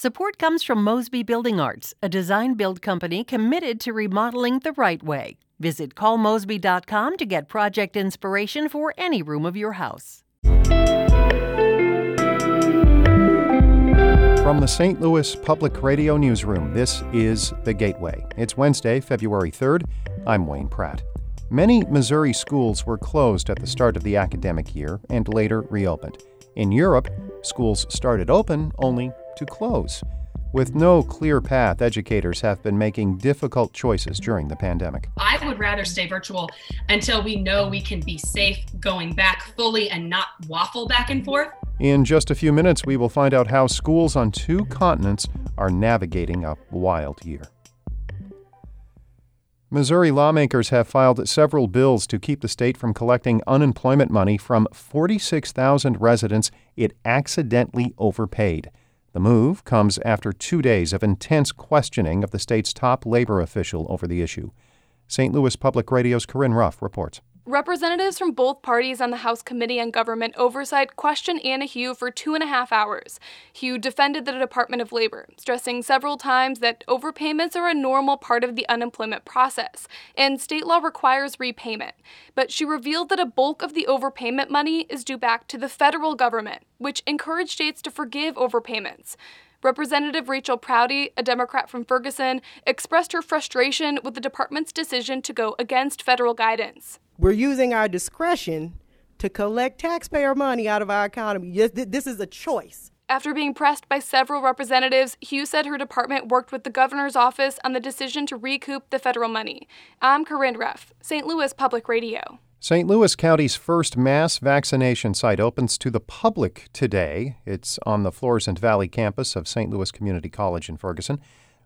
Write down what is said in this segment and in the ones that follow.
Support comes from Mosby Building Arts, a design build company committed to remodeling the right way. Visit callmosby.com to get project inspiration for any room of your house. From the St. Louis Public Radio Newsroom, this is The Gateway. It's Wednesday, February 3rd. I'm Wayne Pratt. Many Missouri schools were closed at the start of the academic year and later reopened. In Europe, schools started open only to close. With no clear path, educators have been making difficult choices during the pandemic. I would rather stay virtual until we know we can be safe going back fully and not waffle back and forth. In just a few minutes, we will find out how schools on two continents are navigating a wild year. Missouri lawmakers have filed several bills to keep the state from collecting unemployment money from 46,000 residents it accidentally overpaid. The move comes after two days of intense questioning of the state's top labor official over the issue. St. Louis Public Radio's Corinne Ruff reports. Representatives from both parties on the House Committee on Government Oversight questioned Anna Hui for two and a half hours. Hui defended the Department of Labor, stressing several times that overpayments are a normal part of the unemployment process, and state law requires repayment. But she revealed that a bulk of the overpayment money is due back to the federal government, which encouraged states to forgive overpayments. Representative Raychel Proudie, a Democrat from Ferguson, expressed her frustration with the department's decision to go against federal guidance. We're using our discretion to collect taxpayer money out of our economy. This is a choice. After being pressed by several representatives, Hui said her department worked with the governor's office on the decision to recoup the federal money. I'm Corinne Ruff, St. Louis Public Radio. St. Louis County's first mass vaccination site opens to the public today. It's on the Florissant Valley campus of St. Louis Community College in Ferguson.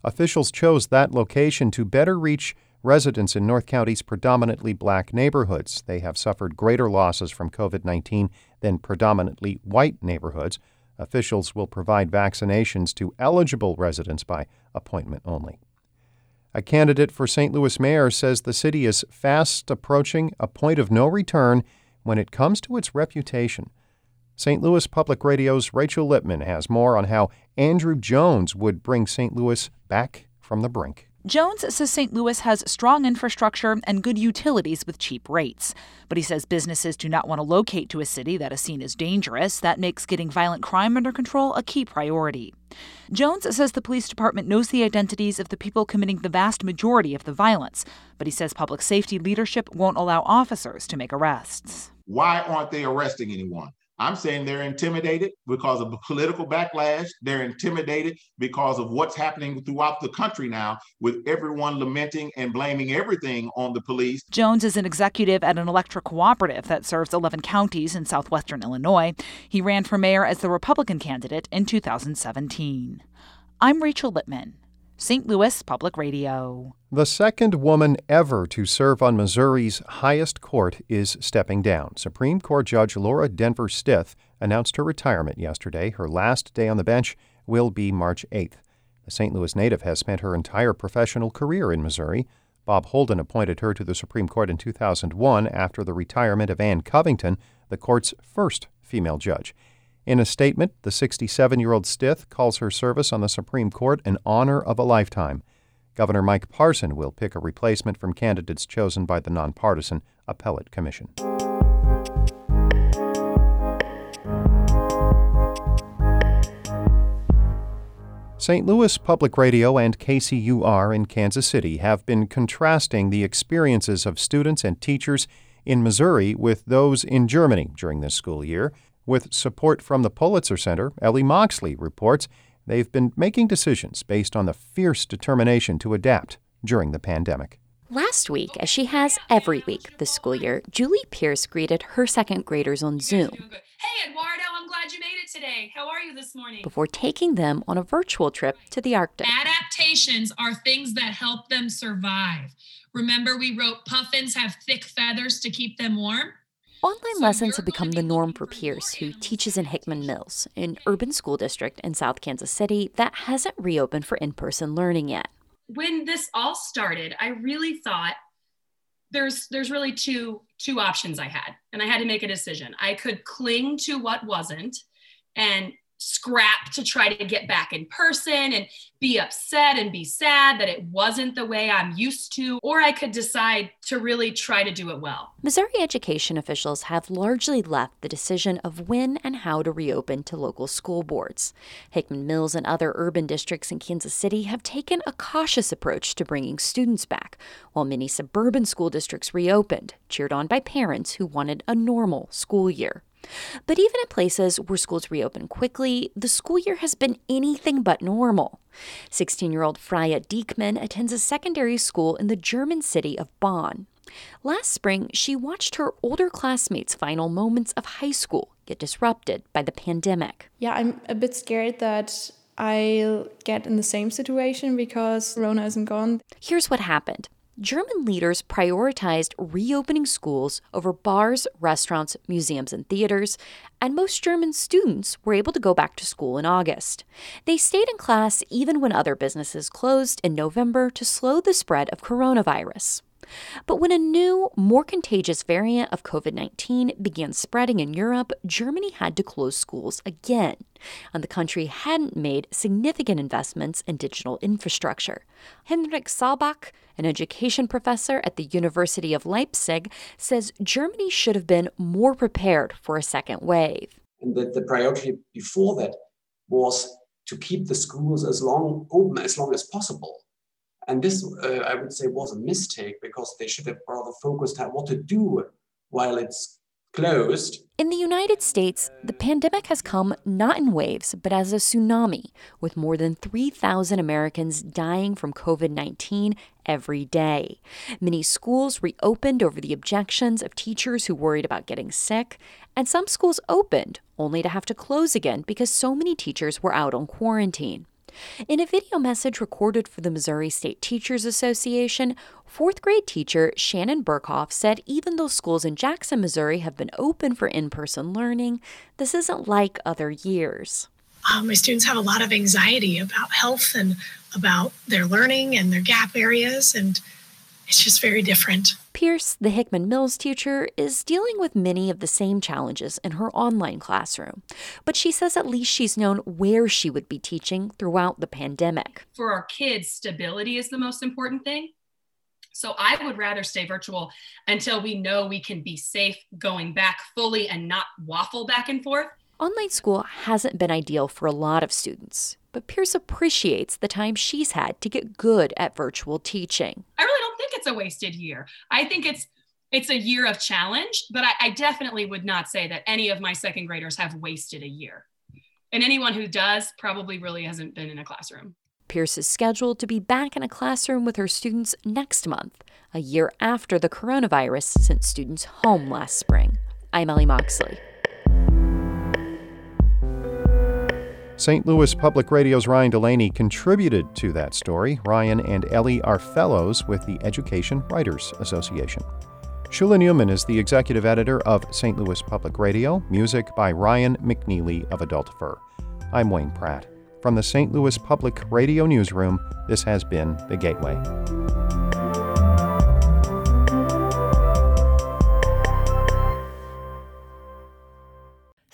Officials chose that location to better reach residents in North County's predominantly black neighborhoods. They have suffered greater losses from COVID 19 than predominantly white neighborhoods. Officials will provide vaccinations to eligible residents by appointment only. A candidate for St. Louis mayor says the city is fast approaching a point of no return when it comes to its reputation. St. Louis Public Radio's Rachel Lippmann has more on how Andrew Jones would bring St. Louis back from the brink. Jones says St. Louis has strong infrastructure and good utilities with cheap rates. But he says businesses do not want to locate to a city that is seen as dangerous. That makes getting violent crime under control a key priority. Jones says the police department knows the identities of the people committing the vast majority of the violence, but he says public safety leadership won't allow officers to make arrests. Why aren't they arresting anyone? I'm saying they're intimidated because of political backlash. They're intimidated because of what's happening throughout the country now, with everyone lamenting and blaming everything on the police. Jones is an executive at an electric cooperative that serves 11 counties in southwestern Illinois. He ran for mayor as the Republican candidate in 2017. I'm Rachel Lippmann. St. Louis Public Radio. The second woman ever to serve on Missouri's highest court is stepping down. Supreme Court Judge Laura Denvir Stith announced her retirement yesterday. Her last day on the bench will be March 8th. The St. Louis native has spent her entire professional career in Missouri. Bob Holden appointed her to the Supreme Court in 2001 after the retirement of Ann Covington, the court's first female judge. In a statement, the 67 year old Stith calls her service on the Supreme Court an honor of a lifetime. Governor Mike Parson will pick a replacement from candidates chosen by the nonpartisan Appellate Commission. St. Louis Public Radio and KCUR in Kansas City have been contrasting the experiences of students and teachers in Missouri with those in Germany during this school year. With support from the Pulitzer Center, Ellie Moxley reports they've been making decisions based on the fierce determination to adapt during the pandemic. Last week, as she has every week this school year, Julie Pierce greeted her second graders on Zoom. Hey, Eduardo, I'm glad you made it today. How are you this morning? Before taking them on a virtual trip to the Arctic. Adaptations are things that help them survive. Remember, we wrote puffins have thick feathers to keep them warm? Online lessons have become the norm for Pierce, who teaches in Hickman Mills, an urban school district in South Kansas City that hasn't reopened for in person learning yet. When this all started, I really thought there's there's really two two options I had, and I had to make a decision. I could cling to what wasn't and scrap to try to get back in person and be upset and be sad that it wasn't the way I'm used to, or I could decide to really try to do it well. Missouri education officials have largely left the decision of when and how to reopen to local school boards. Hickman Mills and other urban districts in Kansas City have taken a cautious approach to bringing students back, while many suburban school districts reopened, cheered on by parents who wanted a normal school year. But even in places where schools reopen quickly, the school year has been anything but normal. 16 year old Freya Diekman attends a secondary school in the German city of Bonn. Last spring, she watched her older classmates' final moments of high school get disrupted by the pandemic. Yeah, I'm a bit scared that I'll get in the same situation because Corona isn't gone. Here's what happened German leaders prioritized reopening schools over bars, restaurants, museums, and theaters, and most German students were able to go back to school in August. They stayed in class even when other businesses closed in November to slow the spread of coronavirus. But when a new, more contagious variant of COVID 19 began spreading in Europe, Germany had to close schools again. And the country hadn't made significant investments in digital infrastructure. Henrik Saalbach, an education professor at the University of Leipzig, says Germany should have been more prepared for a second wave. And that the priority before that was to keep the schools as long open as long as possible and this, uh, I would say, was a mistake because they should have rather focused on what to do while it's closed. In the United States, the pandemic has come not in waves, but as a tsunami, with more than 3,000 Americans dying from COVID 19 every day. Many schools reopened over the objections of teachers who worried about getting sick, and some schools opened only to have to close again because so many teachers were out on quarantine. In a video message recorded for the Missouri State Teachers Association, fourth grade teacher Shannon Burkhoff said even though schools in Jackson, Missouri have been open for in person learning, this isn't like other years. Um, my students have a lot of anxiety about health and about their learning and their gap areas, and it's just very different. Pierce, the Hickman Mills teacher, is dealing with many of the same challenges in her online classroom. But she says at least she's known where she would be teaching throughout the pandemic. For our kids, stability is the most important thing. So I would rather stay virtual until we know we can be safe going back fully and not waffle back and forth. Online school hasn't been ideal for a lot of students, but Pierce appreciates the time she's had to get good at virtual teaching. I really don't think it's a wasted year. I think it's it's a year of challenge, but I, I definitely would not say that any of my second graders have wasted a year. And anyone who does probably really hasn't been in a classroom. Pierce is scheduled to be back in a classroom with her students next month, a year after the coronavirus sent students home last spring. I'm Ellie Moxley. St. Louis Public Radio's Ryan Delaney contributed to that story. Ryan and Ellie are fellows with the Education Writers Association. Shula Neuman is the executive editor of St. Louis Public Radio, music by Ryan McNeely of Adult Fur. I'm Wayne Pratt. From the St. Louis Public Radio Newsroom, this has been The Gateway.